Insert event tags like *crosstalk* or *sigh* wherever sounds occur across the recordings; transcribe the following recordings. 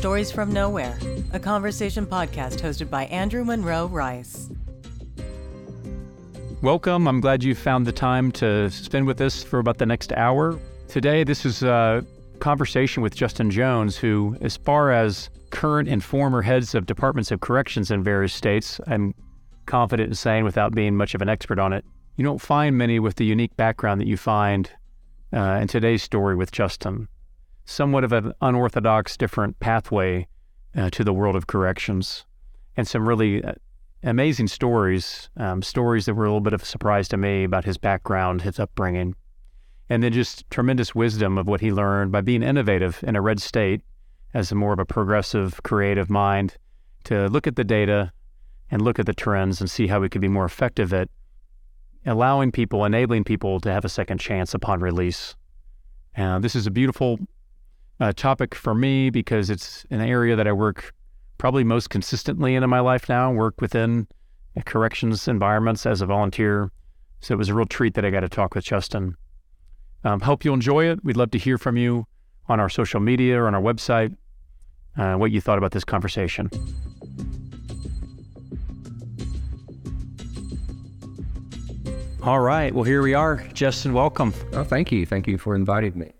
Stories from Nowhere, a conversation podcast hosted by Andrew Monroe Rice. Welcome. I'm glad you found the time to spend with us for about the next hour. Today, this is a conversation with Justin Jones, who, as far as current and former heads of departments of corrections in various states, I'm confident in saying without being much of an expert on it, you don't find many with the unique background that you find uh, in today's story with Justin. Somewhat of an unorthodox, different pathway uh, to the world of corrections, and some really uh, amazing stories, um, stories that were a little bit of a surprise to me about his background, his upbringing, and then just tremendous wisdom of what he learned by being innovative in a red state as a more of a progressive, creative mind to look at the data and look at the trends and see how we could be more effective at allowing people, enabling people to have a second chance upon release. Uh, this is a beautiful uh, topic for me because it's an area that I work probably most consistently in, my life now, work within corrections environments as a volunteer. So it was a real treat that I got to talk with Justin. Um, hope you'll enjoy it. We'd love to hear from you on our social media or on our website uh, what you thought about this conversation. All right. Well, here we are. Justin, welcome. Oh, thank you. Thank you for inviting me.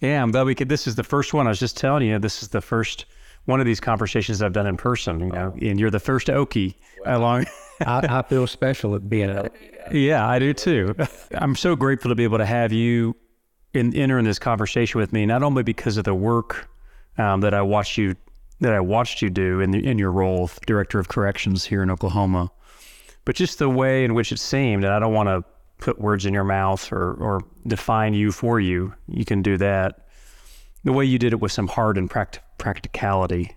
Yeah, I'm glad we could. This is the first one. I was just telling you, this is the first one of these conversations I've done in person. You know, and you're the first Okie along. I, I, *laughs* feel special at being a. Yeah, I do too. I'm so grateful to be able to have you in, enter in this conversation with me, not only because of the work um, that I watched you that I watched you do in the, in your role of director of corrections here in Oklahoma, but just the way in which it seemed. And I don't want to put words in your mouth or or define you for you. You can do that. The way you did it with some hard and pract- practicality.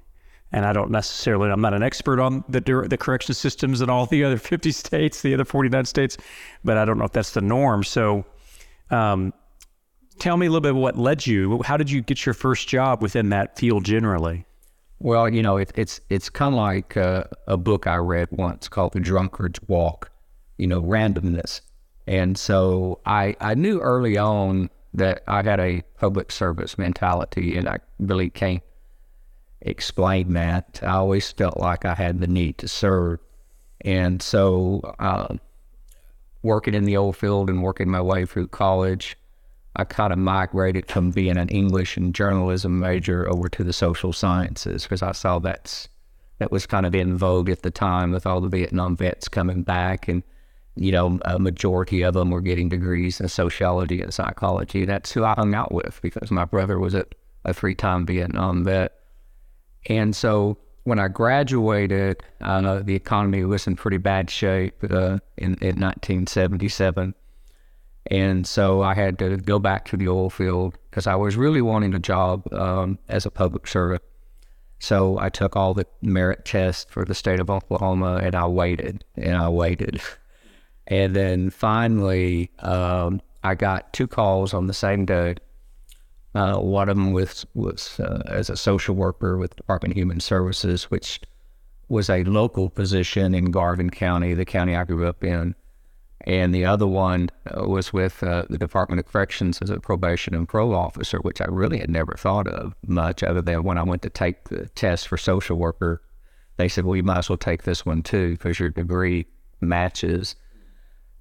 And I don't necessarily, I'm not an expert on the the correction systems in all the other 50 states, the other 49 states, but I don't know if that's the norm. So, um, tell me a little bit what led you. How did you get your first job within that field generally? Well, you know, it, it's it's kind of like uh, a book I read once called The Drunkard's Walk. You know, randomness, and so I I knew early on that I had a public service mentality, and I really can't explain that. I always felt like I had the need to serve, and so uh, working in the oil field and working my way through college I kind of migrated from being an English and journalism major over to the social sciences because I saw that's that was kind of in vogue at the time with all the Vietnam vets coming back and you know a majority of them were getting degrees in sociology and psychology. That's who I hung out with because my brother was a, a three-time Vietnam vet, and so when I graduated, uh, the economy was in pretty bad shape uh, in, in 1977 and so I had to go back to the oil field because I was really wanting a job um, as a public servant. So I took all the merit tests for the state of Oklahoma and I waited and I waited. *laughs* And then finally, um, I got two calls on the same day. Uh, one of them was, was uh, as a social worker with Department of Human Services, which was a local position in Garvin County, the county I grew up in and the other one uh, was with uh, the Department of Corrections as a probation and parole officer, which I really had never thought of much other than when I went to take the test for social worker. They said, well, you might as well take this one too because your degree matches.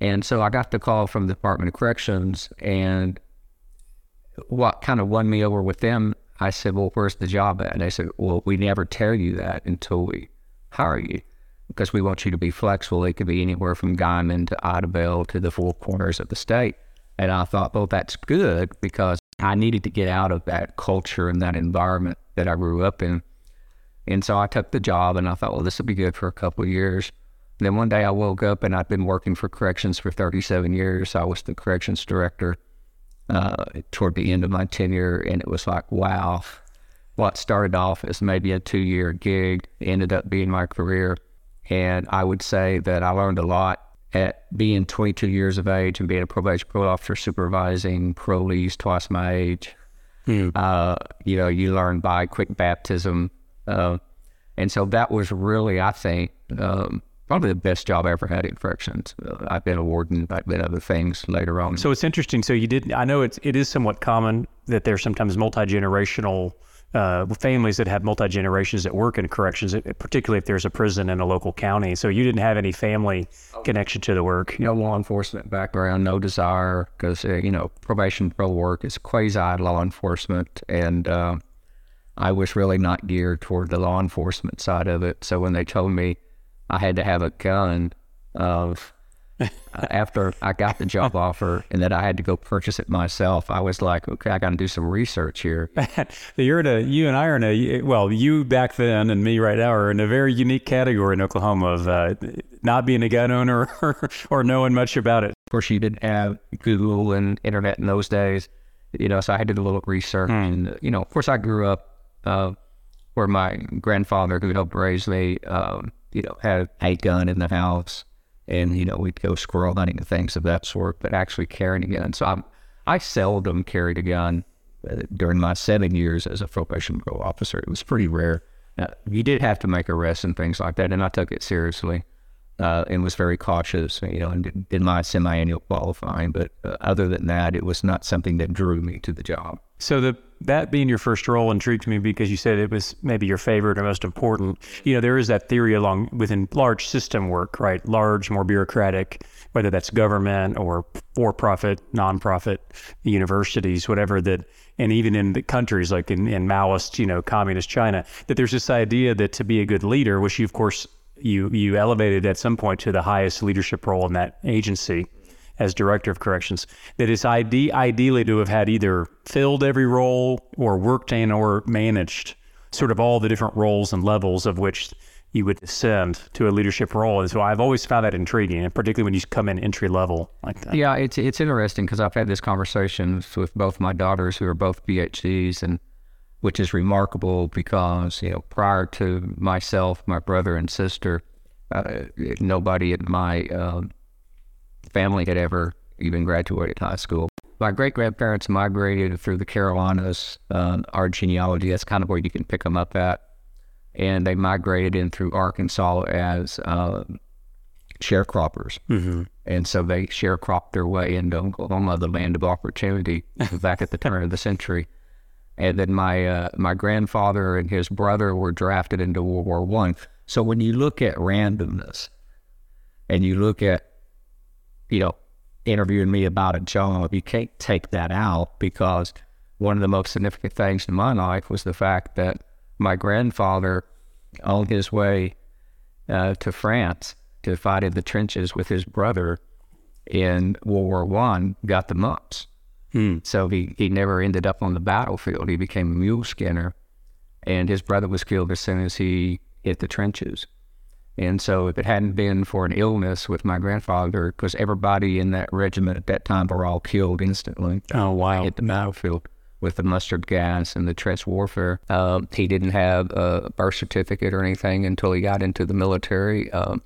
And so I got the call from the Department of Corrections, and what kind of won me over with them, I said, well, where's the job at? And they said, well, we never tell you that until we hire you because we want you to be flexible. It could be anywhere from Guymon to Idabel to the four corners of the state. And I thought, well, that's good because I needed to get out of that culture and that environment that I grew up in. And so I took the job and I thought, well, this will be good for a couple of years. Then one day I woke up and I'd been working for corrections for 37 years. I was the corrections director uh, toward the end of my tenure. And it was like, wow, what started off as maybe a two year gig ended up being my career. And I would say that I learned a lot at being 22 years of age and being a probation parole officer supervising parolees twice my age. Mm. Uh, you know, you learn by quick baptism. Uh, and so that was really, I think, um, probably the best job I ever had in corrections. Uh, I've been a warden, I've been other things later on. So it's interesting. So you did, I know it's, it is somewhat common that there's sometimes multi generational uh, families that have multi generations that work in corrections, particularly if there's a prison in a local county. So you didn't have any family connection to the work. No law enforcement background, no desire, because uh, you know probation parole work is quasi law enforcement, and uh, I was really not geared toward the law enforcement side of it. So when they told me I had to have a gun, of uh, *laughs* after I got the job offer and that I had to go purchase it myself, I was like, okay, I got to do some research here. *laughs* You're in a, you and I are in a, well, you back then and me right now are in a very unique category in Oklahoma of uh, not being a gun owner or, *laughs* or knowing much about it. Of course, you didn't have Google and internet in those days, you know, so I had to do a little research. Hmm. And, you know, of course, I grew up uh, where my grandfather, who helped raise me, um, you know, had a gun in the house and you know we'd go squirrel hunting and things of that sort. But actually carrying a gun, so I'm, I seldom carried a gun uh, during my seven years as a probation parole officer. It was pretty rare. Now, you did have to make arrests and things like that, and I took it seriously uh, and was very cautious, you know, and did, did my semi-annual qualifying. But uh, other than that, it was not something that drew me to the job. So the that being your first role intrigued me because you said it was maybe your favorite or most important. You know, there is that theory along within large system work, right? Large, more bureaucratic, whether that's government or for-profit, non-profit universities, whatever that, and even in the countries like in, in Maoist, you know, communist China, that there's this idea that to be a good leader, which you of course you you elevated at some point to the highest leadership role in that agency as director of corrections, that is ide- ideally to have had either filled every role or worked in or managed sort of all the different roles and levels of which you would ascend to a leadership role. And so I've always found that intriguing, and particularly when you come in entry level like that. Yeah, it's it's interesting because I've had this conversation with both my daughters, who are both PhDs, and which is remarkable because you know prior to myself, my brother and sister, uh, nobody in my uh, family had ever even graduated high school. My great grandparents migrated through the Carolinas. Uh, our genealogy, that's kind of where you can pick them up at. And they migrated in through Arkansas as uh, sharecroppers. Mm-hmm. And so they sharecropped their way into Oklahoma, the land of opportunity, *laughs* back at the turn of the century. And then my uh, my grandfather and his brother were drafted into World War One. So when you look at randomness, and you look at you know, interviewing me about a job, you can't take that out because one of the most significant things in my life was the fact that my grandfather, on his way uh, to France to fight in the trenches with his brother in World War One, got the mumps. Hmm. So he, he never ended up on the battlefield. He became a mule skinner, and his brother was killed as soon as he hit the trenches. And so, if it hadn't been for an illness with my grandfather, because everybody in that regiment at that time were all killed instantly. Oh, wow. Hit the battlefield with the mustard gas and the trench warfare. Um, he didn't have a birth certificate or anything until he got into the military. Um,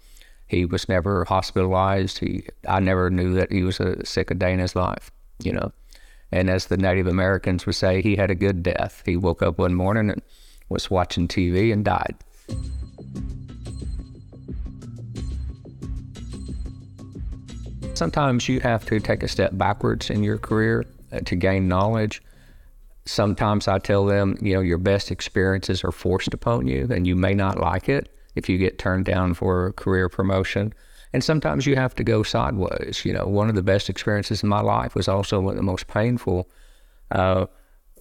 he was never hospitalized. He, I never knew that he was a sick a day in his life, you know. And as the Native Americans would say, he had a good death. He woke up one morning and was watching TV and died. Sometimes you have to take a step backwards in your career uh, to gain knowledge. Sometimes I tell them, you know, your best experiences are forced upon you, and you may not like it if you get turned down for a career promotion. And sometimes you have to go sideways. You know, one of the best experiences in my life was also one of the most painful uh,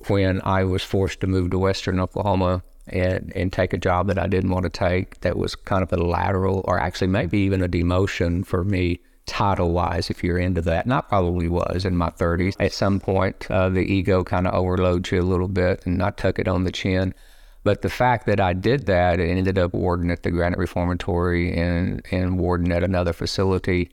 when I was forced to move to Western Oklahoma and, and take a job that I didn't want to take that was kind of a lateral or actually maybe even a demotion for me title wise, if you're into that. And I probably was in my 30s. At some point, uh, the ego kind of overloads you a little bit, and I took it on the chin. But the fact that I did that and ended up warden at the Granite Reformatory and, and warden at another facility,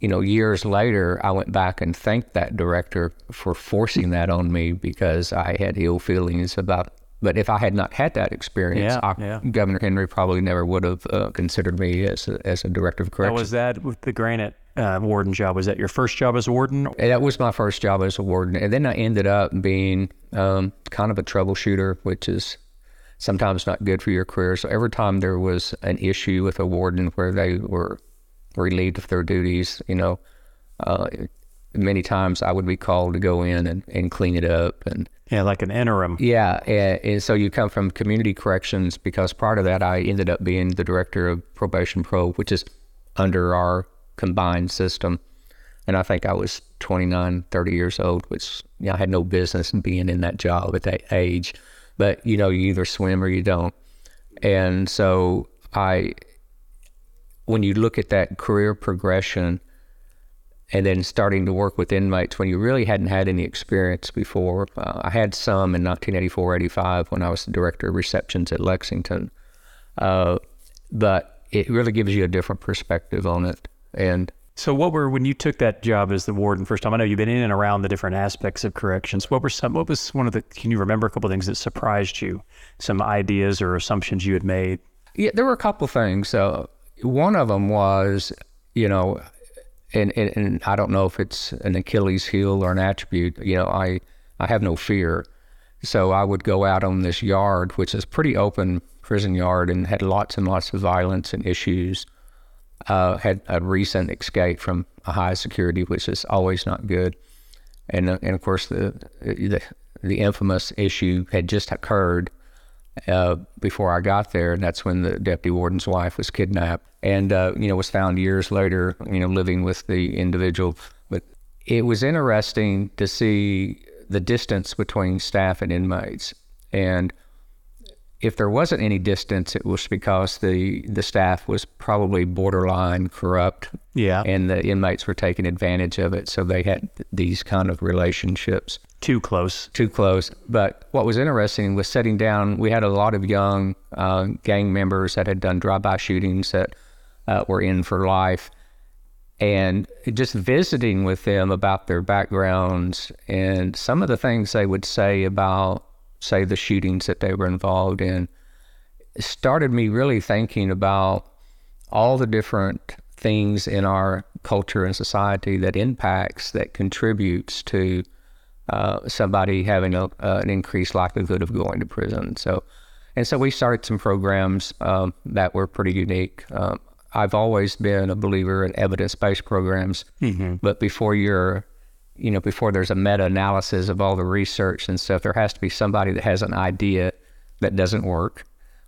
you know, years later, I went back and thanked that director for forcing that on me because I had ill feelings about but if I had not had that experience, yeah, I, yeah. Governor Henry probably never would have uh, considered me as a, as a director of corrections. How was that with the Granite uh, warden job? Was that your first job as a warden? That was my first job as a warden, and then I ended up being um, kind of a troubleshooter, which is sometimes not good for your career. So every time there was an issue with a warden where they were relieved of their duties, you know, uh, many times I would be called to go in and, and clean it up and Yeah, like an interim. yeah, and, and so you come from community corrections because part of that I ended up being the director of probation pro, which is under our combined system. And I think I was 29, 30 years old, which you know, I had no business being in that job at that age. But you know, you either swim or you don't. And so I, when you look at that career progression, and then starting to work with inmates when you really hadn't had any experience before. Uh, I had some in 1984, 85 when I was the director of receptions at Lexington, uh, but it really gives you a different perspective on it. And So, what were when you took that job as the warden first time? I know you've been in and around the different aspects of corrections. What were some? What was one of the? Can you remember a couple of things that surprised you? Some ideas or assumptions you had made? yeah, there were a couple things. Uh, one of them was, you know, and, and, and I don't know if it's an Achilles heel or an attribute. You know, I I have no fear, so I would go out on this yard, which is pretty open prison yard, and had lots and lots of violence and issues. Uh, had a recent escape from a high security, which is always not good, and and of course the the the infamous issue had just occurred uh, before I got there, and that's when the deputy warden's wife was kidnapped, and uh, you know was found years later, you know, living with the individual. But it was interesting to see the distance between staff and inmates, and if there wasn't any distance, it was because the the staff was probably borderline corrupt, Yeah, and the inmates were taking advantage of it, so they had these kind of relationships too close. too close. But what was interesting was sitting down. We had a lot of young uh, gang members that had done drive-by shootings that uh, were in for life, and just visiting with them about their backgrounds and some of the things they would say about, say, the shootings that they were involved in, started me really thinking about all the different things in our culture and society that impacts that contributes to uh, somebody having a, uh, an increased likelihood of going to prison. So, and so we started some programs um, that were pretty unique. Um, I've always been a believer in evidence-based programs, but before you're, you know, before there's a meta-analysis of all the research and stuff, there has to be somebody that has an idea that doesn't work,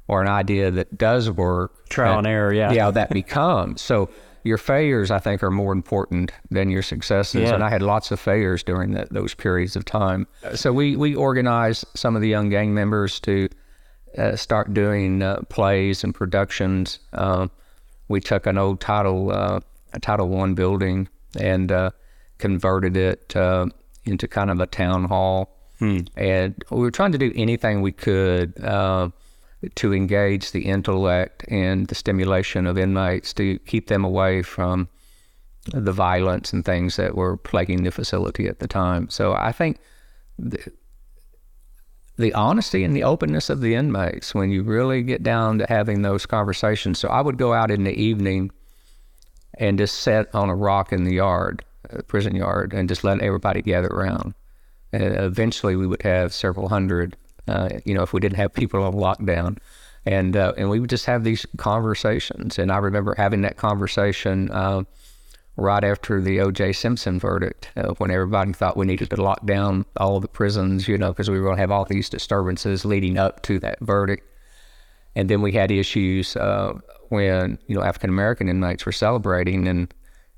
or an idea that does work. Trial that- and error, yeah. Yeah, that becomes so. Your failures, I think, are more important than your successes. Yeah. And I had lots of failures during that, those periods of time. So we we organized some of the young gang members to uh, start doing uh, plays and productions. Um, we took an old Title uh, a Title One building and uh, converted it uh, into kind of a town hall, and we were trying to do anything we could uh, to engage the intellect and the stimulation of inmates to keep them away from the violence and things that were plaguing the facility at the time. So I think the, the honesty and the openness of the inmates when you really get down to having those conversations. So I would go out in the evening and just sit on a rock in the yard, uh, prison yard, and just let everybody gather around. And eventually, we would have several hundred. Uh, you know, if we didn't have people on lockdown, and uh, and we would just have these conversations. And I remember having that conversation uh, right after the O.J. Simpson verdict, uh, when everybody thought we needed to lock down all the prisons, you know, because we were going to have all these disturbances leading up to that verdict. And then we had issues uh, when you know African American inmates were celebrating, and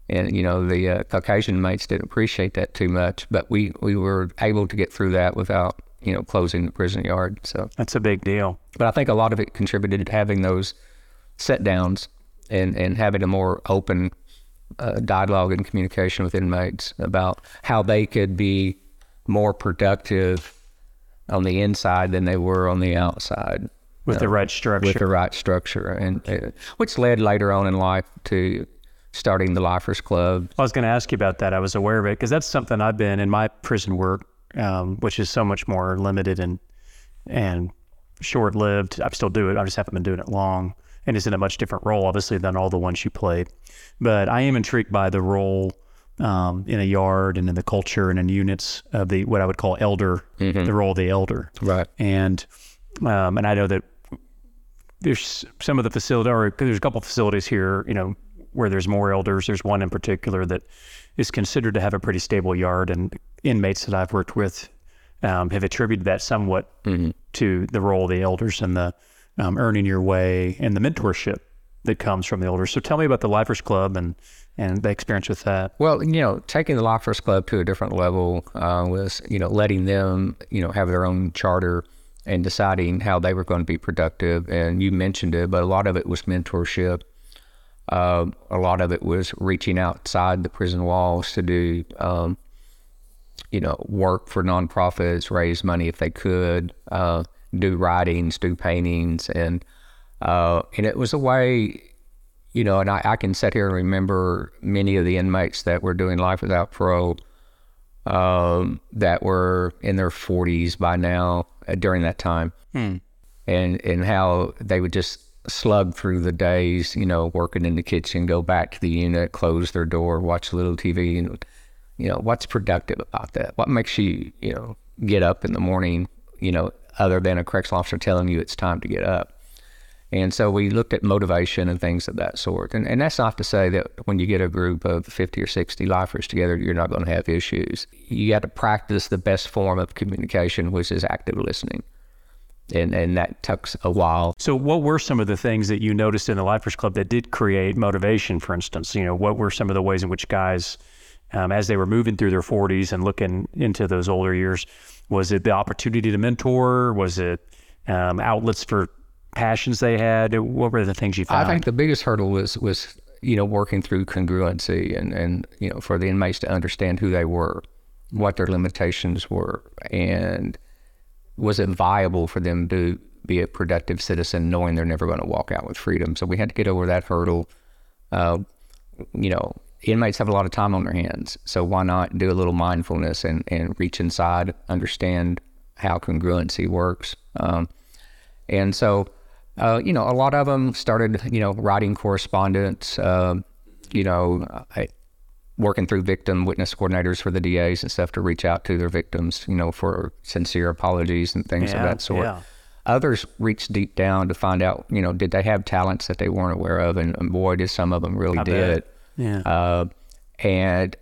and you know the uh, Caucasian inmates didn't appreciate that too much. But we we were able to get through that without you know closing the prison yard. So, That's a big deal. but I think a lot of it contributed to having those set downs and and having a more open uh, dialogue and communication with inmates about how they could be more productive on the inside than they were on the outside With the right structure. with the right structure, and uh, which led later on in life to starting the Lifers Club. I was going to ask you about that. I was aware of it because that's something I've been in my prison work, um, which is so much more limited and and short lived. I still do it. I just haven't been doing it long, and it's in a much different role, obviously, than all the ones you played. But I am intrigued by the role um, in a yard and in the culture and in units of the what I would call elder, the role of the elder, Right. and um, and I know that there's some of the facility, or there's a couple of facilities here, you know, where there's more elders. There's one in particular that is considered to have a pretty stable yard, and inmates that I've worked with um, have attributed that somewhat to the role of the elders and the um, earning your way and the mentorship that comes from the elders. So tell me about the Lifers Club and and the experience with that. Well, you know, taking the Lifers Club to a different level uh, was, you know, letting them, you know, have their own charter and deciding how they were going to be productive. And you mentioned it, but a lot of it was mentorship. Uh, a lot of it was reaching outside the prison walls to do, um, you know, work for nonprofits, raise money if they could, uh, do writings, do paintings, and uh, and it was a way, you know, and I, I can sit here and remember many of the inmates that were doing life without parole um, that were in their 40s by now uh, during that time, and and how they would just slug through the days, you know, working in the kitchen, go back to the unit, close their door, watch a little TV, and you know, what's productive about that? What makes you, you know, get up in the morning, you know, other than a correctional officer telling you it's time to get up? And so we looked at motivation and things of that sort. And, and that's not to say that when you get a group of 50 or 60 lifers together, you're not going to have issues. You got to practice the best form of communication, which is active listening. And, and that takes a while. So, what were some of the things that you noticed in the Lifers Club that did create motivation? For instance, you know, what were some of the ways in which guys, um, as they were moving through their 40s and looking into those older years, was it the opportunity to mentor? Was it um, outlets for passions they had? What were the things you found? I think the biggest hurdle was was you know working through congruency and and you know for the inmates to understand who they were, what their limitations were, and was it viable for them to be a productive citizen, knowing they're never going to walk out with freedom. So we had to get over that hurdle. Uh, you know, inmates have a lot of time on their hands, so why not do a little mindfulness and and reach inside, understand how congruency works, um, and so uh, you know, a lot of them started, you know, writing correspondence, uh, you know, I, working through victim witness coordinators for the DAs and stuff to reach out to their victims, you know, for sincere apologies and things Yeah, of that sort. yeah. Others reached deep down to find out, you know, did they have talents that they weren't aware of? And, and boy, did some of them really I did. bet. Yeah. Uh, and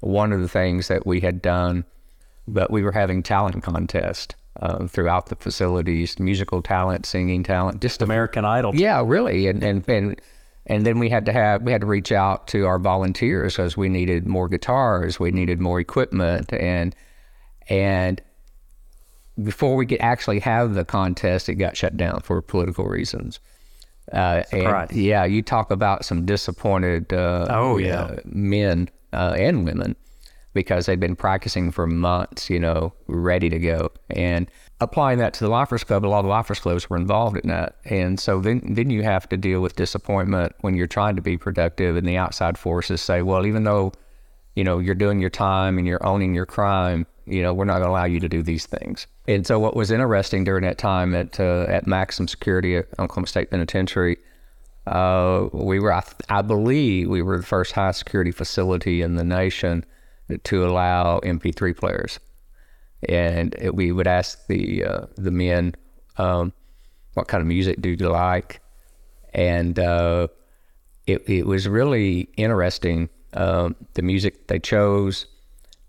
one of the things that we had done, but we were having talent contest uh, throughout the facilities, musical talent, singing talent, just American Idol. yeah, really, and and and and then we had to have we had to reach out to our volunteers because we needed more guitars, we needed more equipment, and and before we could actually have the contest, it got shut down for political reasons. Uh, and Surprise. yeah, you talk about some disappointed uh, Oh, yeah. uh, men uh, and women because they'd been practicing for months, you know, ready to go. And applying that to the Lifers Club, a lot of Lifers Clubs were involved in that. And so then, then you have to deal with disappointment when you're trying to be productive and the outside forces say, well, even though, you know, you're doing your time and you're owning your crime, you know, we're not going to allow you to do these things. And so what was interesting during that time at, uh, at Maximum Security at Oklahoma State Penitentiary, uh, we were, I, I believe, we were the first high security facility in the nation to allow MP3 players, and it, we would ask the uh, the men, um, "What kind of music do you like?" And uh, it it was really interesting um, the music they chose,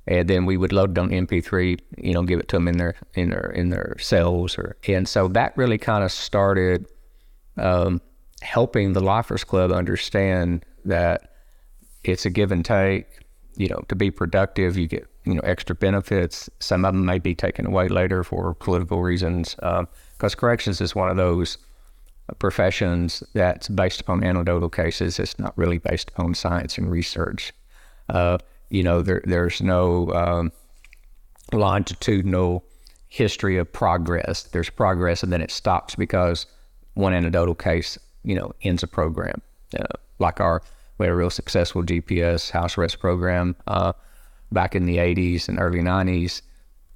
and then we would load it on MP3, you know, give it to them in their in their in their cells, or and so that really kind of started um, helping the Lifers Club understand that it's a give and take. You know, to be productive, you get you know extra benefits. Some of them may be taken away later for political reasons, because corrections is one of those professions that's based upon anecdotal cases. It's not really based upon science and research. Uh, you know, there, there's no um, longitudinal history of progress. There's progress and then it stops because one anecdotal case, you know, ends a program. Uh, like our, we had a real successful GPS house arrest program uh, back in the 80s and early 90s.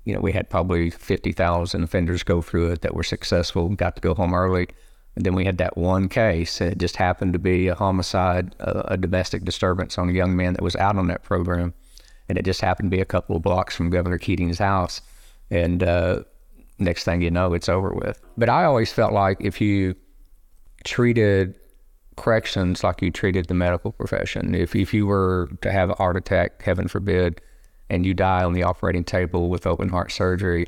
You know, we had probably 50,000 offenders go through it that were successful, got to go home early. And then we had that one case. and It just happened to be a homicide, a, a domestic disturbance on a young man that was out on that program. And it just happened to be a couple of blocks from Governor Keating's house. And uh, next thing you know, it's over with. But I always felt like if you treated corrections like you treated the medical profession. If if you were to have a heart attack, heaven forbid, and you die on the operating table with open heart surgery,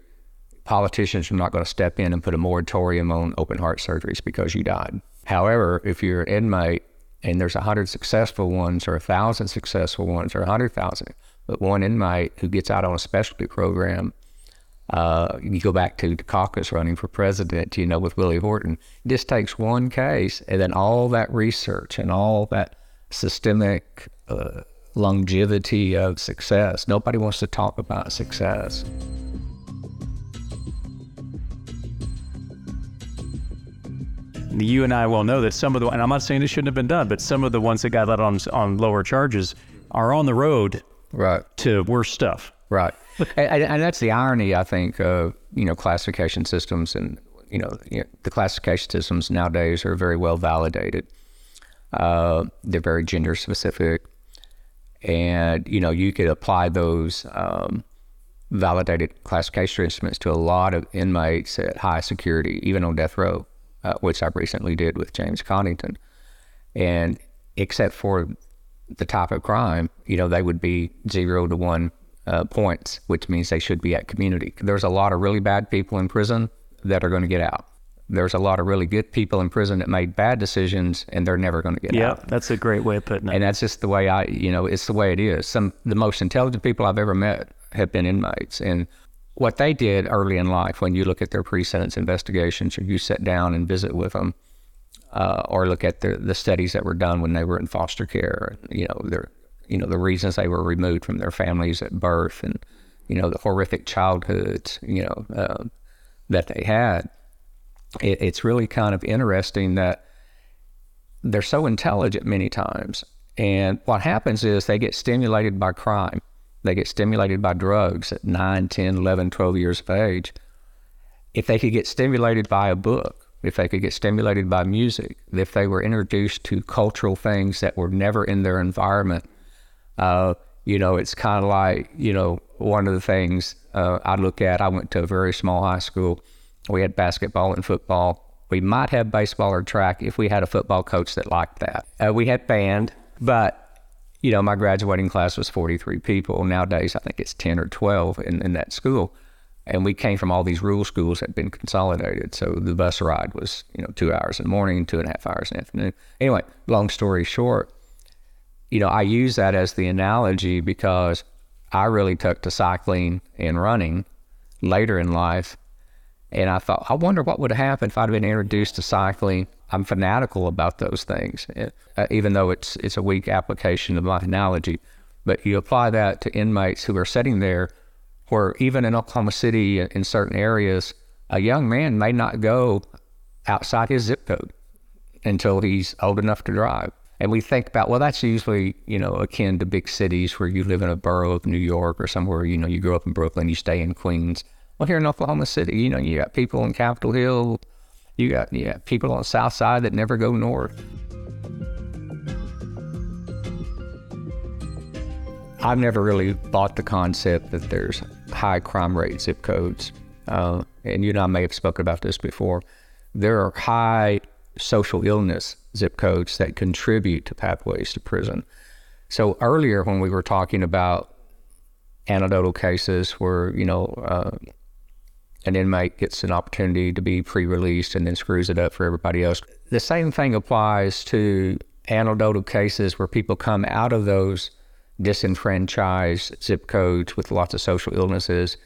politicians are not going to step in and put a moratorium on open heart surgeries because you died. However, if you're an inmate and there's a hundred successful ones or a thousand successful ones or a hundred thousand, but one inmate who gets out on a specialty program uh, you go back to Dukakis running for president, you know, with Willie Horton. It just takes one case, and then all that research and all that systemic uh, longevity of success. Nobody wants to talk about success. You and I well know that some of the, and I'm not saying it shouldn't have been done, but some of the ones that got out on on lower charges are on the road right to worse stuff. Right, and, and, that's the irony, I think, of you know classification systems, and you know, the classification systems nowadays are very well validated. Uh, they're very gender specific, and you know you could apply those um, validated classification instruments to a lot of inmates at high security, even on death row, uh, which I recently did with James Coddington, and except for the type of crime, you know, they would be zero to one uh, points, which means they should be at community. There's a lot of really bad people in prison that are going to get out. There's a lot of really good people in prison that made bad decisions and they're never going to get yeah, out. Yeah, that's a great way of putting it. And that's just the way I, you know, it's the way it is. Some the most intelligent people I've ever met have been inmates, and what they did early in life, when you look at their pre-sentence investigations, or you sit down and visit with them, uh, or look at the the studies that were done when they were in foster care, you know, their you know, the reasons they were removed from their families at birth and, you know, the horrific childhoods, you know, uh, that they had. It, it's really kind of interesting that they're so intelligent many times. And what happens is they get stimulated by crime. They get stimulated by drugs at 9, 10, 11, 12 years of age. If they could get stimulated by a book, if they could get stimulated by music, if they were introduced to cultural things that were never in their environment, uh, you know, it's kind of like, you know, one of the things uh, I look at, I went to a very small high school. We had basketball and football. We might have baseball or track if we had a football coach that liked that. Uh, we had band, but, you know, my graduating class was 43 people. Nowadays, I think it's 10 or 12 in, in that school. And we came from all these rural schools that had been consolidated. So the bus ride was, you know, two hours in the morning, two and a half hours in the afternoon. Anyway, long story short, you know, I use that as the analogy because I really took to cycling and running later in life. And I thought, I wonder what would have happened if I'd been introduced to cycling. I'm fanatical about those things, uh, even though it's it's a weak application of my analogy. But you apply that to inmates who are sitting there, where even in Oklahoma City, in certain areas, a young man may not go outside his zip code until he's old enough to drive. And we think about, well, that's usually, you know, akin to big cities where you live in a borough of New York or somewhere, you know, you grow up in Brooklyn, you stay in Queens. Well, here in Oklahoma City, you know, you got people in Capitol Hill, you got yeah, people on the south side that never go north. I've never really bought the concept that there's high crime rate zip codes. Uh, and you and I may have spoken about this before. There are high social illness zip codes that contribute to pathways to prison. So earlier, when we were talking about anecdotal cases where you know uh, an inmate gets an opportunity to be pre-released and then screws it up for everybody else, the same thing applies to anecdotal cases where people come out of those disenfranchised zip codes with lots of social illnesses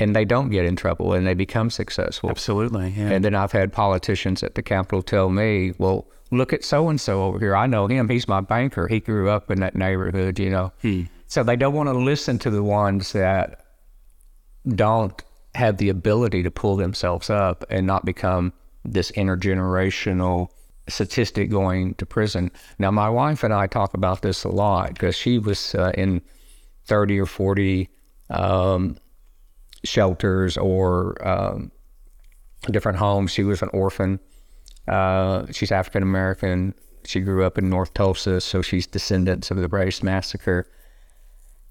and they don't get in trouble and they become successful. Absolutely. Yeah. And then I've had politicians at the Capitol tell me, well, look at so and so over here. I know him. He's my banker. He grew up in that neighborhood, you know. Hmm. So they don't want to listen to the ones that don't have the ability to pull themselves up and not become this intergenerational statistic going to prison. Now, my wife and I talk about this a lot because she was uh, in 30 or 40 um, shelters or um, different homes. She was an orphan. Uh, she's African American. She grew up in North Tulsa, so she's descendants of the Braddock Massacre.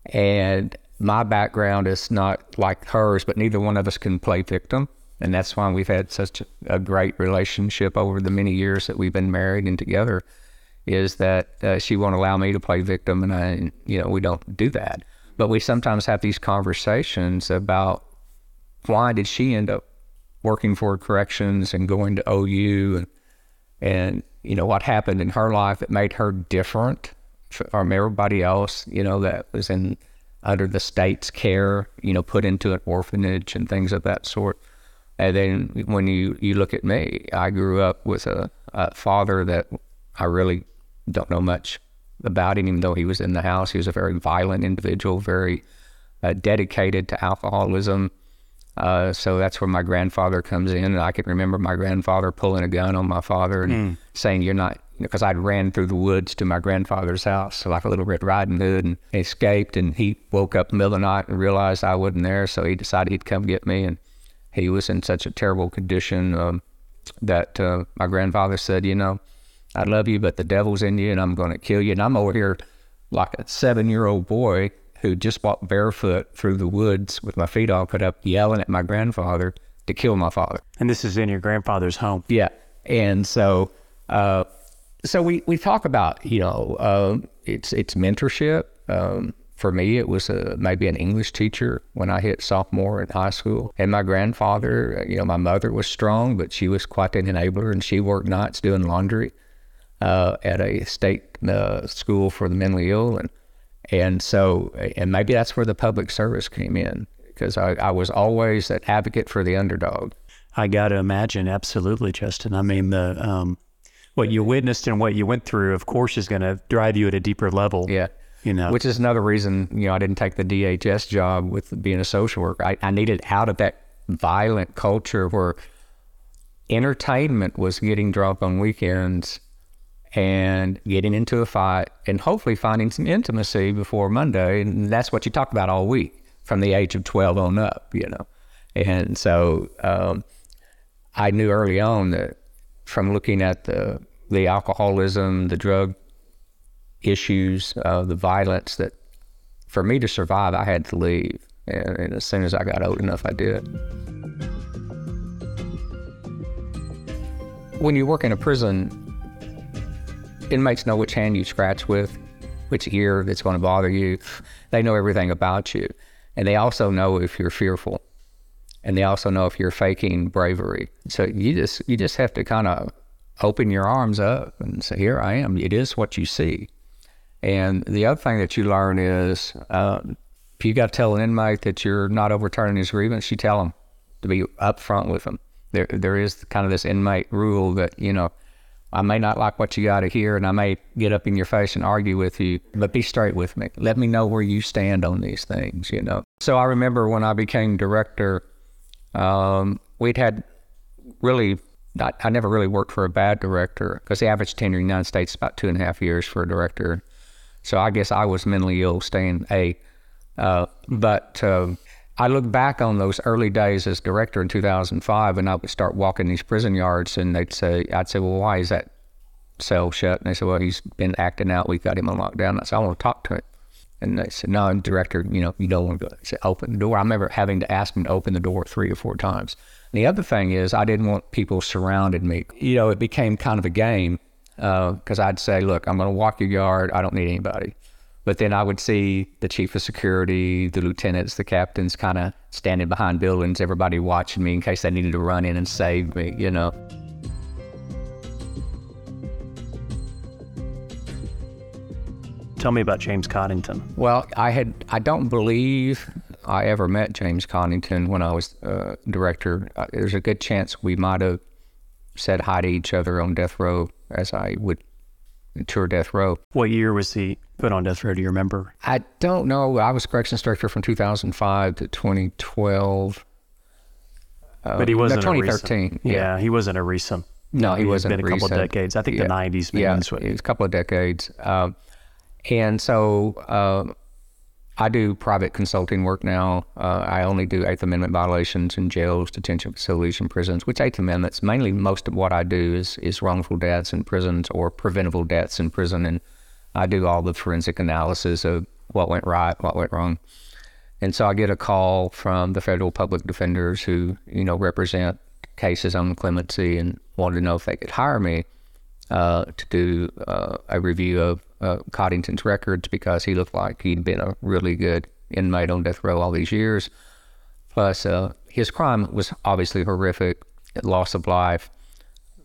And my background is not like hers, but neither one of us can play victim. and that's why we've had such a great relationship over the many years that we've been married and together. Is that uh, she won't allow me to play victim, and I, you know, we don't do that. But we sometimes have these conversations about why did she end up working for corrections and going to OU and and you know what happened in her life that made her different from everybody else you know that was in under the state's care you know put into an orphanage and things of that sort. And then when you you look at me i grew up with a, a father that i really don't know much about him even though he was in the house he was a very violent individual very uh, dedicated to alcoholism uh, so that's where my grandfather comes in. And I can remember my grandfather pulling a gun on my father and mm. saying, You're not, because I'd ran through the woods to my grandfather's house, so like a little Red Riding Hood, and escaped. And he woke up in the middle of the night and realized I wasn't there. So he decided he'd come get me. And he was in such a terrible condition um, that uh, my grandfather said, You know, I love you, but the devil's in you and I'm going to kill you. And I'm over here like a seven year old boy who just walked barefoot through the woods with my feet all cut up, yelling at my grandfather to kill my father. And this is in your grandfather's home. Yeah, and so, uh, so we we talk about you know uh, it's it's mentorship. Um, for me, it was a, maybe an English teacher when I hit sophomore in high school. And my grandfather, you know, my mother was strong, but she was quite an enabler, and she worked nights doing laundry uh, at a state uh, school for the mentally ill. And and so, and maybe that's where the public service came in because I, I was always an advocate for the underdog. I got to imagine, absolutely, Justin. I mean, the um, what you witnessed and what you went through, of course, is going to drive you at a deeper level. Yeah, you know, which is another reason you know I didn't take the DHS job with being a social worker. I, I needed out of that violent culture where entertainment was getting drunk on weekends and getting into a fight and hopefully finding some intimacy before Monday. And that's what you talked about all week from the age of 12 on up, you know. And so um, I knew early on that from looking at the, the alcoholism, the drug issues, uh, the violence, that for me to survive, I had to leave. And, and as soon as I got old enough, I did. When you work in a prison, Inmates know which hand you scratch with, which ear that's going to bother you. They know everything about you. And they also know if you're fearful. And they also know if you're faking bravery. So you just you just have to kind of open your arms up and say, "Here I am." It is what you see. And the other thing that you learn is, um, if you got to tell an inmate that you're not overturning his grievance, you tell him to be upfront with him. There there is kind of this inmate rule that you know I may not like what you got to hear, and I may get up in your face and argue with you, but be straight with me. Let me know where you stand on these things, you know. So I remember when I became director, um, we'd had really, not, I never really worked for a bad director because the average tenure in the United States is about two and a half years for a director. So I guess I was mentally ill staying A. Uh, but uh, I look back on those early days as director in 2005, and I would start walking these prison yards, and they'd say, I'd say, well, why is that cell shut? And they said, well, he's been acting out. We've got him on lockdown. I said, I want to talk to him. And they said, no, director, you know, you don't want to go. I said, open the door. I remember having to ask him to open the door three or four times. And the other thing is, I didn't want people surrounding me. You know, it became kind of a game because uh, I'd say, look, I'm going to walk your yard. I don't need anybody. But then I would see the chief of security, the lieutenants, the captains kind of standing behind buildings, everybody watching me in case they needed to run in and save me, you know. Tell me about James Coddington. Well, I had I don't believe I ever met James Coddington when I was uh, director. Uh, there's a good chance we might have said hi to each other on death row as I would tour death row. What year was he put on death row? Do you remember? I don't know. I was corrections director from 2005 to 2012. Uh, but he wasn't no, 2013. Recent, yeah. yeah. he wasn't a recent. No, he wasn't. Been a couple recent. decades. I think yeah. the 90s. Yeah, it was a couple of decades. Um, and so uh, I do private consulting work now. Uh, I only do Eighth Amendment violations in jails, detention facilities, and prisons. Which Eighth Amendment's mainly most of what I do is is wrongful deaths in prisons or preventable deaths in prison, and I do all the forensic analysis of what went right, what went wrong. And so I get a call from the federal public defenders who, you know, represent cases on clemency and wanted to know if they could hire me uh, to do uh, a review of uh, Coddington's records because he looked like he'd been a really good inmate on death row all these years. Plus, uh, his crime was obviously horrific, loss of life,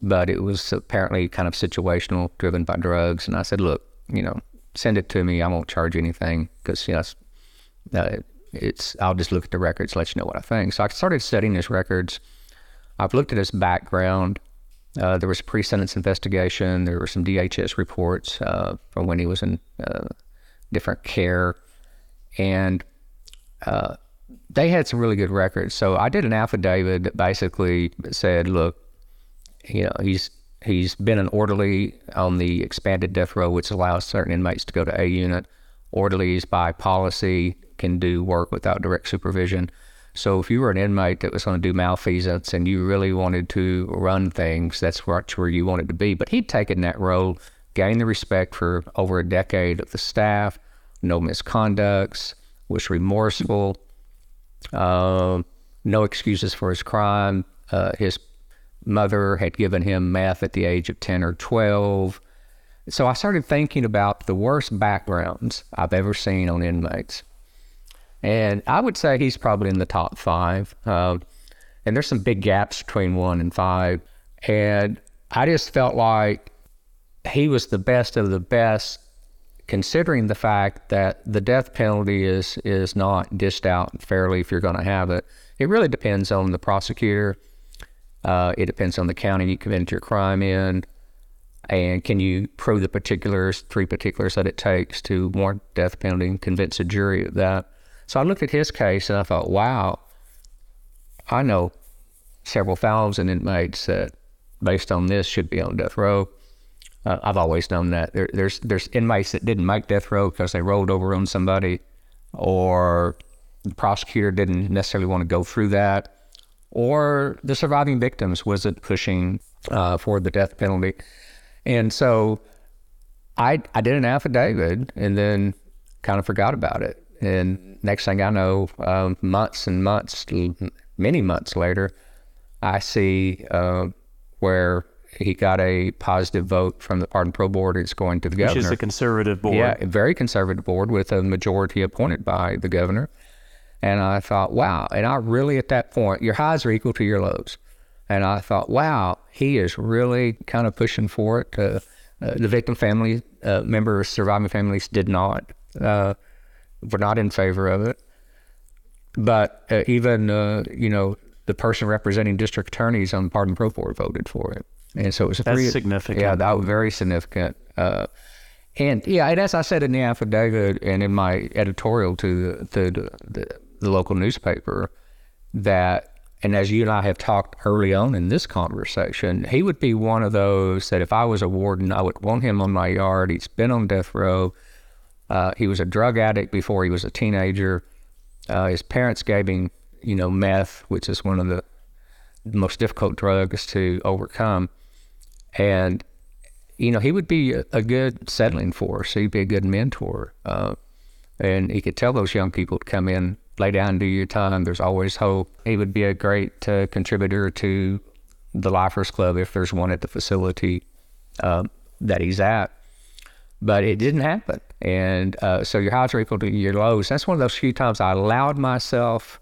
but it was apparently kind of situational, driven by drugs. And I said, look, you know, send it to me. I won't charge you anything because, you know, uh, it's, I'll just look at the records, let you know what I think. So I started studying his records. I've looked at his background. Uh, there was a pre-sentence investigation. There were some DHS reports uh, from when he was in uh, different care, and uh, they had some really good records. So I did an affidavit that basically said, "Look, you know, he's he's been an orderly on the expanded death row, which allows certain inmates to go to A unit. Orderlies by policy can do work without direct supervision." So if you were an inmate that was going to do malfeasance and you really wanted to run things, that's where you wanted to be. But he'd taken that role, gained the respect for over a decade of the staff, no misconducts, was remorseful, uh, no excuses for his crime. Uh, his mother had given him meth at the age of 10 or 12. So I started thinking about the worst backgrounds I've ever seen on inmates. And I would say he's probably in the top five. Uh, and there's some big gaps between one and five. And I just felt like he was the best of the best, considering the fact that the death penalty is is not dished out fairly if you're going to have it. It really depends on the prosecutor. Uh, it depends on the county you committed your crime in, and can you prove the particulars, three particulars that it takes to warrant death penalty and convince a jury of that. So I looked at his case and I thought, wow, I know several thousand inmates that, based on this, should be on death row. Uh, I've always known that there, there's there's inmates that didn't make death row because they rolled over on somebody, or the prosecutor didn't necessarily want to go through that, or the surviving victims wasn't pushing uh, for the death penalty, and so I I did an affidavit and then kind of forgot about it. And next thing I know, um, months and months, many months later, I see uh, where he got a positive vote from the Pardon Parole Board. It's going to the governor. Which is a conservative board. Yeah, a very conservative board with a majority appointed by the governor. And I thought, wow. And I really, at that point, your highs are equal to your lows. And I thought, wow, he is really kind of pushing for it. Uh, uh, the victim family uh, members, surviving families did not. Uh, were not in favor of it. But uh, even, uh, you know, the person representing district attorneys on the Pardon Parole Board voted for it. And so it was a That's three, significant. Yeah, that was very significant. Uh, and yeah, and as I said in the affidavit and in my editorial to the, the, the, the local newspaper, that and as you and I have talked early on in this conversation, he would be one of those that if I was a warden, I would want him on my yard. He's been on death row. Uh, he was a drug addict before he was a teenager. Uh, his parents gave him, you know, meth, which is one of the most difficult drugs to overcome. And, you know, he would be a, good settling force. He'd be a good mentor. Uh, and he could tell those young people to come in, lay down, do your time. There's always hope. He would be a great uh, contributor to the Lifers Club if there's one at the facility uh, that he's at but it didn't happen. And uh, so your highs are equal to your lows. That's one of those few times I allowed myself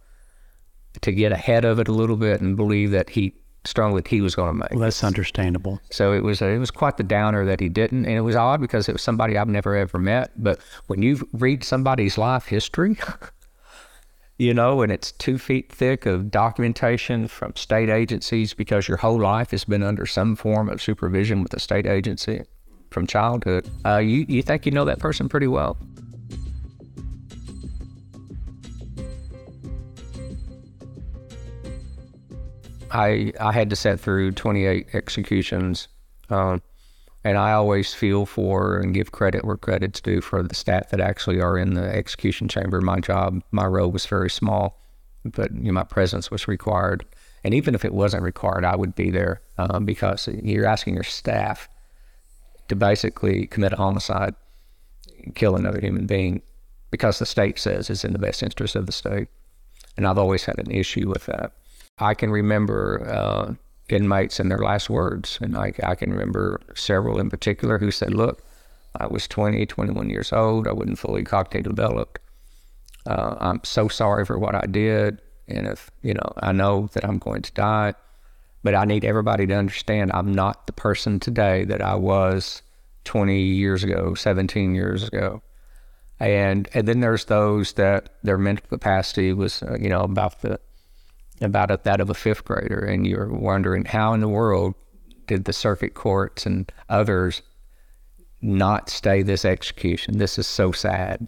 to get ahead of it a little bit and believe that he strongly that he was going to make. Well, that's understandable. So it was it was quite the downer that he didn't, and it was odd because it was somebody I've never ever met. But when you read somebody's life history. *laughs* you know, and it's two feet thick of documentation from state agencies because your whole life has been under some form of supervision with a state agency from childhood, uh, you, you think you know that person pretty well. I I had to set through 28 executions, um, and I always feel for and give credit where credit's due for the staff that actually are in the execution chamber. My job, my role was very small, but you know, my presence was required. And even if it wasn't required, I would be there um, because you're asking your staff to basically commit a homicide, kill another human being. because the state says it's in the best interest of the state. And I've always had an issue with that. I can remember uh, inmates in their last words, and I, I can remember several in particular who said, Look, I was 20, 21 years old. I wasn't fully cognitively developed. Uh, I'm so sorry for what I did. And if, you know, I know that I'm going to die, but I need everybody to understand I'm not the person today that I was 20 years ago, 17 years ago. And, and then there's those that their mental capacity was, uh, you know, about the, about that of a fifth grader. And you're wondering how in the world did the circuit courts and others not stay this execution? This is so sad.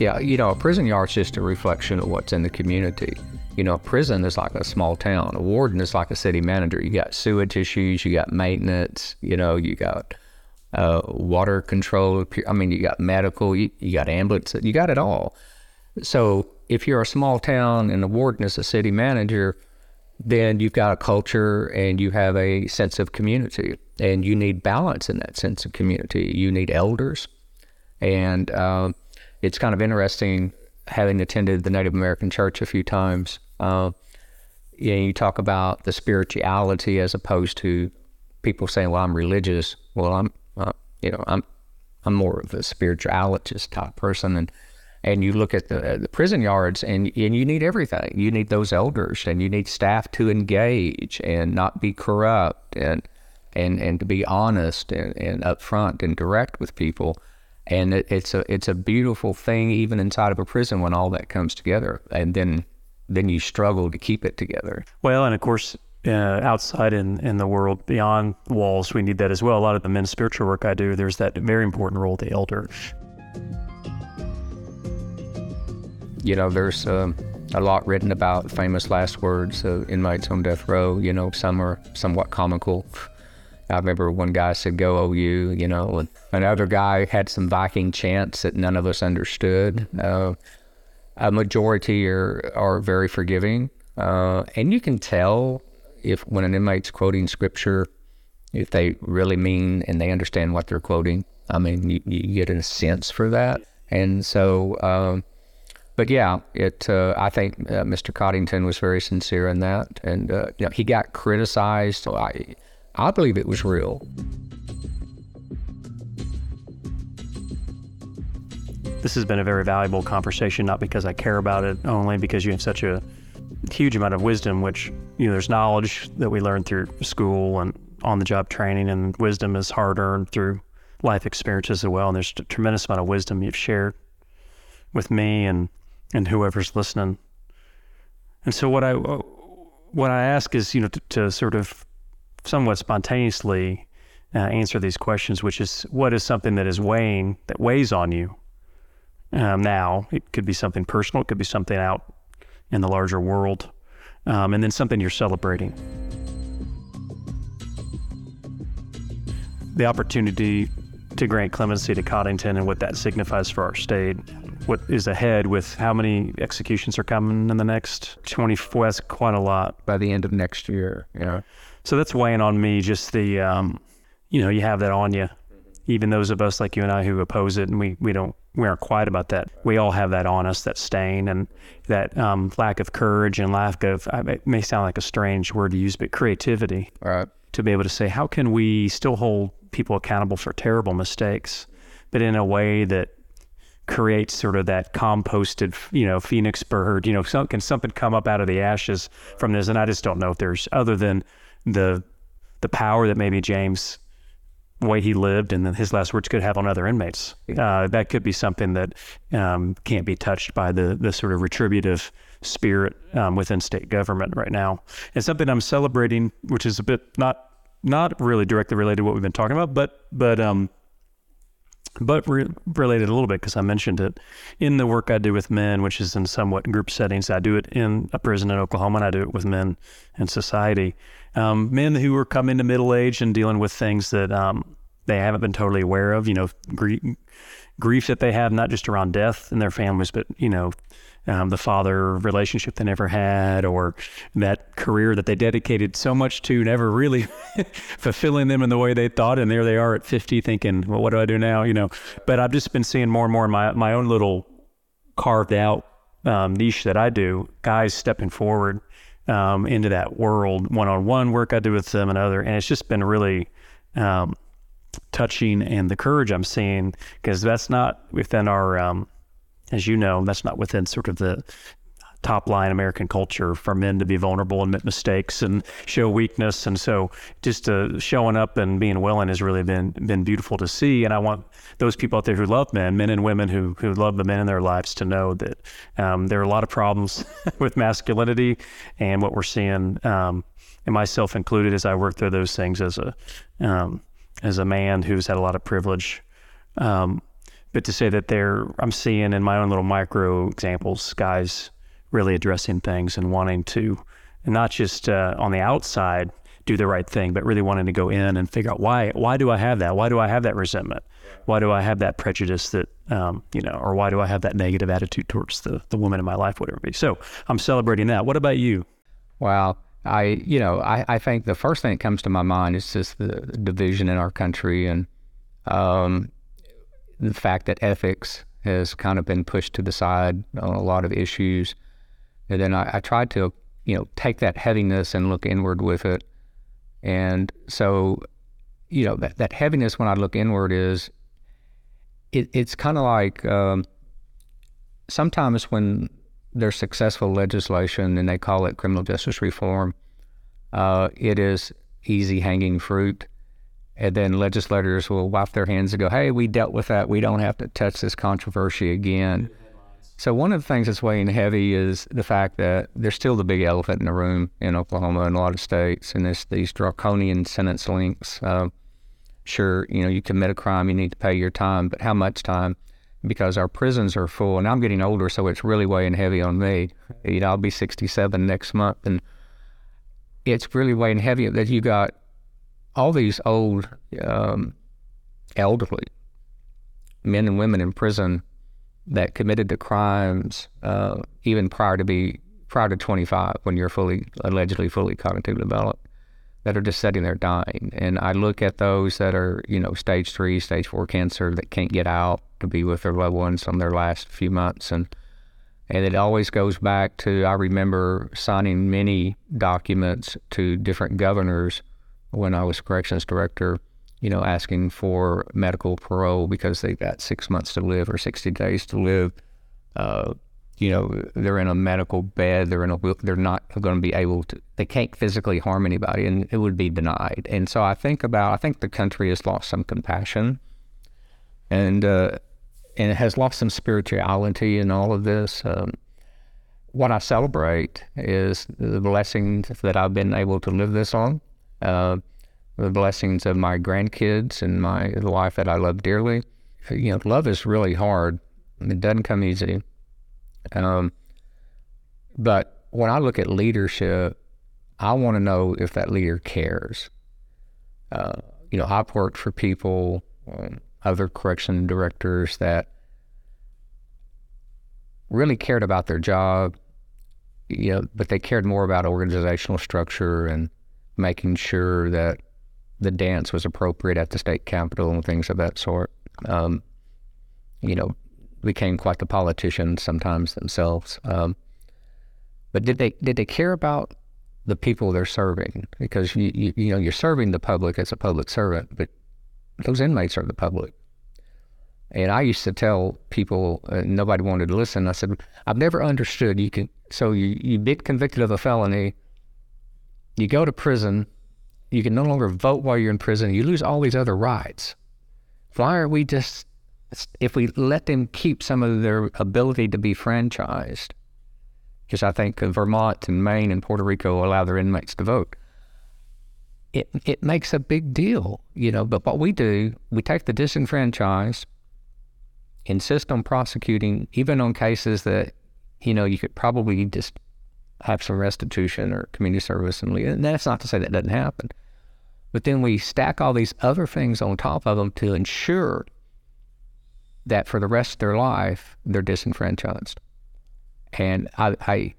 Yeah, you know, a prison yard's just a reflection of what's in the community. You know, a prison is like a small town. A warden is like a city manager. You got sewage issues, you got maintenance, you know, you got uh, water control. I mean, you got medical, you, you got ambulance, you got it all. So if you're a small town and the warden is a city manager, then you've got a culture and you have a sense of community, and you need balance in that sense of community. You need elders, and uh, it's kind of interesting having attended the Native American church a few times. Uh, you, know, you talk about the spirituality as opposed to people saying, "Well, I'm religious." Well, I'm, uh, you know, I'm, I'm more of a spiritualist type person, and and you look at the, the prison yards, and and you need everything. You need those elders, and you need staff to engage and not be corrupt, and and and to be honest and, and upfront and direct with people and it, it's a it's a beautiful thing even inside of a prison when all that comes together and then then you struggle to keep it together. Well and of course uh, outside in, in the world beyond walls we need that as well. A lot of the men's spiritual work i do there's that very important role of the elder. You know there's um, a lot written about famous last words of inmates on death row. You know some are somewhat comical. I remember one guy said, "Go OU," you know, and another guy had some Viking chants that none of us understood. Uh, a majority are are very forgiving, uh, and you can tell if when an inmate's quoting scripture, if they really mean and they understand what they're quoting. I mean, you, you get a sense for that, and so. Um, but yeah, it. Uh, I think uh, Mr. Coddington was very sincere in that, and uh, you know, he got criticized. I, I believe it was real. This has been a very valuable conversation, not because I care about it, only because you have such a huge amount of wisdom, which, you know, there's knowledge that we learn through school and on the job training, and wisdom is hard earned through life experiences as well. And there's a tremendous amount of wisdom you've shared with me and, and whoever's listening. And so what I, what I ask is, you know, to, to sort of somewhat spontaneously uh, answer these questions, which is what is something that is weighing, that weighs on you um, now? It could be something personal, it could be something out in the larger world, um, and then something you're celebrating. The opportunity to grant clemency to Coddington and what that signifies for our state. What is ahead with how many executions are coming in the next 24? That's quite a lot. By the end of next year, yeah. So that's weighing on me. Just the, um, you know, you have that on you. Even those of us like you and I who oppose it, and we, we don't we aren't quiet about that. We all have that on us, that stain, and that um, lack of courage and lack of. It may sound like a strange word to use, but creativity. Right. To be able to say, how can we still hold people accountable for terrible mistakes, but in a way that creates sort of that composted, you know, phoenix bird. You know, some, can something come up out of the ashes from this? And I just don't know if there's other than the the power that maybe James way he lived and then his last words could have on other inmates. Uh, that could be something that um, can't be touched by the the sort of retributive spirit um, within state government right now. And something I'm celebrating, which is a bit not not really directly related to what we've been talking about, but but um, but re- related a little bit because I mentioned it in the work I do with men, which is in somewhat group settings. I do it in a prison in Oklahoma, and I do it with men in society. Um, men who are coming to middle age and dealing with things that um, they haven't been totally aware of. You know, grief, grief that they have, not just around death in their families, but you know, um, the father relationship they never had, or that career that they dedicated so much to, never really *laughs* fulfilling them in the way they thought, and there they are at 50, thinking, "Well, what do I do now?" You know. But I've just been seeing more and more in my my own little carved out um, niche that I do, guys stepping forward um, into that world, one on one work I do with them and other, and it's just been really um, touching and the courage I'm seeing because that's not within our, um, as you know, that's not within sort of the top line American culture for men to be vulnerable and make mistakes and show weakness. And so just uh, showing up and being willing has really been been beautiful to see. And I want those people out there who love men, men and women who who love the men in their lives, to know that um, there are a lot of problems *laughs* with masculinity and what we're seeing, um, and myself included, as I work through those things as a um, as a man who's had a lot of privilege. Um, but to say that there, I'm seeing in my own little micro examples, guys really addressing things and wanting to, and not just uh, on the outside do the right thing, but really wanting to go in and figure out why why do I have that? Why do I have that resentment? Why do I have that prejudice that um, you know, or why do I have that negative attitude towards the the woman in my life, whatever it be? So I'm celebrating that. What about you? Wow. I, you know, I, I think the first thing that comes to my mind is just the division in our country and um, the fact that ethics has kind of been pushed to the side on a lot of issues. And then I, I tried to, you know, take that heaviness and look inward with it. And so, you know, that, that heaviness when I look inward is, it, it's kind of like um, sometimes when there's successful legislation and they call it criminal justice reform, uh, it is easy hanging fruit. And then legislators will wipe their hands and go, hey, we dealt with that. We don't have to touch this controversy again. So, one of the things that's weighing heavy is the fact that there's still the big elephant in the room in Oklahoma and a lot of states, and it's these draconian sentence links. Uh, sure, you know, you commit a crime, you need to pay your time, but how much time? because our prisons are full, and I'm getting older, so it's really weighing heavy on me. You know, I'll be 67 next month, and it's really weighing heavy that you got all these old, um, elderly men and women in prison that committed the crimes uh, even prior to be prior to 25 when you're fully allegedly fully cognitively developed that are just sitting there dying. And I look at those that are, you know, stage three, stage four cancer that can't get out to be with their loved ones on their last few months. And and it always goes back to I remember signing many documents to different governors when I was corrections director, you know, asking for medical parole because they've got six months to live or 60 days to live. Uh, you know, they're in a medical bed, they're in a, they're not going to be able to, they can't physically harm anybody, and it would be denied. And so I think about, I think the country has lost some compassion, and uh, and it has lost some spirituality in all of this. Um, what I celebrate is the blessings that I've been able to live this on, uh, the blessings of my grandkids and my life that I love dearly. You know, love is really hard. It doesn't come easy. Um, but when I look at leadership, I want to know if that leader cares. Uh, you know, I've worked for people, um, other correction directors that really cared about their job, you know, but they cared more about organizational structure and making sure that the dance was appropriate at the state capitol and things of that sort. Um, you know, became quite the politicians sometimes themselves. Um, but did they did they care about the people they're serving? Because you, you you know you're serving the public as a public servant, but those inmates are the public. And I used to tell people, uh, nobody wanted to listen. I said, I've never understood. You can so you you get convicted of a felony, you go to prison, you can no longer vote while you're in prison. You lose all these other rights. Why are we just if we let them keep some of their ability to be franchised, because I think Vermont and Maine and Puerto Rico allow their inmates to vote, it it makes a big deal, you know. But what we do, we take the disenfranchised, insist on prosecuting, even on cases that, you know, you could probably just have some restitution or community service and. And that's not to say that doesn't happen. But then we stack all these other things on top of them to ensure that for the rest of their life they're disenfranchised. And I, I,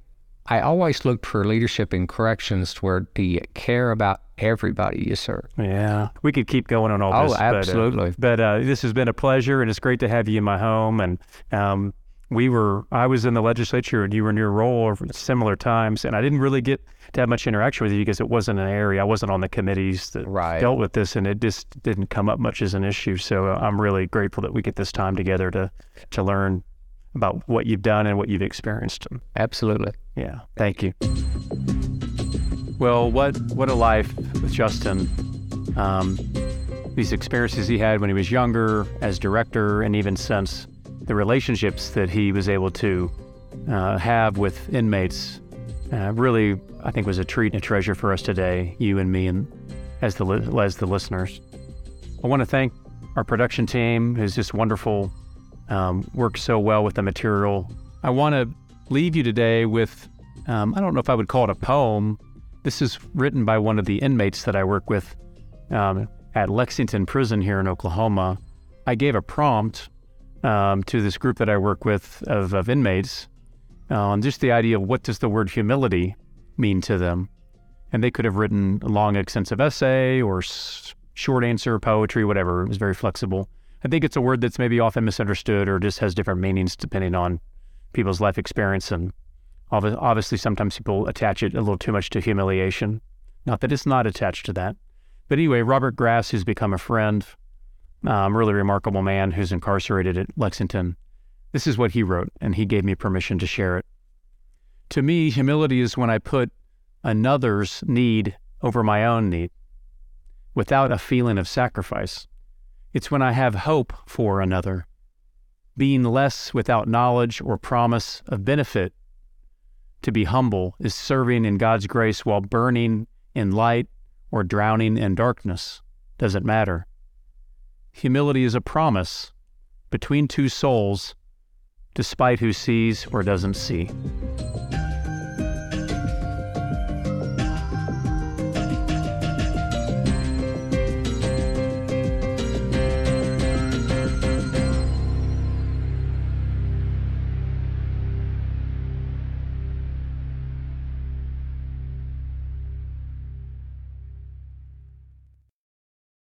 I always looked for leadership in corrections where do you care about everybody you serve? Yeah, we could keep going on all Oh, this. absolutely. But, uh, but uh, this has been a pleasure, and it's great to have you in my home. And um, we were, I was in the legislature, and you were in your role over similar times, and I didn't really get to have much interaction with you because it wasn't an area I wasn't on the committees that Right. dealt with this, and it just didn't come up much as an issue. So uh, I'm really grateful that we get this time together to to learn about what you've done and what you've experienced. Absolutely. Yeah, thank you. Well, what what a life with Justin. Um, these experiences he had when he was younger as director, and even since the relationships that he was able to uh, have with inmates, uh, really, I think was a treat and a treasure for us today, you and me, and as the li- as the listeners. I want to thank our production team, who's just wonderful, um, worked so well with the material. I want to leave you today with, um, I don't know if I would call it a poem. This is written by one of the inmates that I work with um, at Lexington Prison here in Oklahoma. I gave a prompt um, to this group that I work with of, of inmates on just the idea of what does the word humility mean to them. And they could have written a long, extensive essay or short answer, poetry, whatever. It was very flexible. I think it's a word that's maybe often misunderstood or just has different meanings depending on people's life experience. And obvi- obviously, sometimes people attach it a little too much to humiliation. Not that it's not attached to that. But anyway, Robert Grass, who's become a friend, um, really remarkable man who's incarcerated at Lexington, this is what he wrote, and he gave me permission to share it. To me, humility is when I put another's need over my own need without a feeling of sacrifice. It's when I have hope for another. Being less without knowledge or promise of benefit. To be humble is serving in God's grace while burning in light or drowning in darkness. Doesn't matter. Humility is a promise between two souls, despite who sees or doesn't see.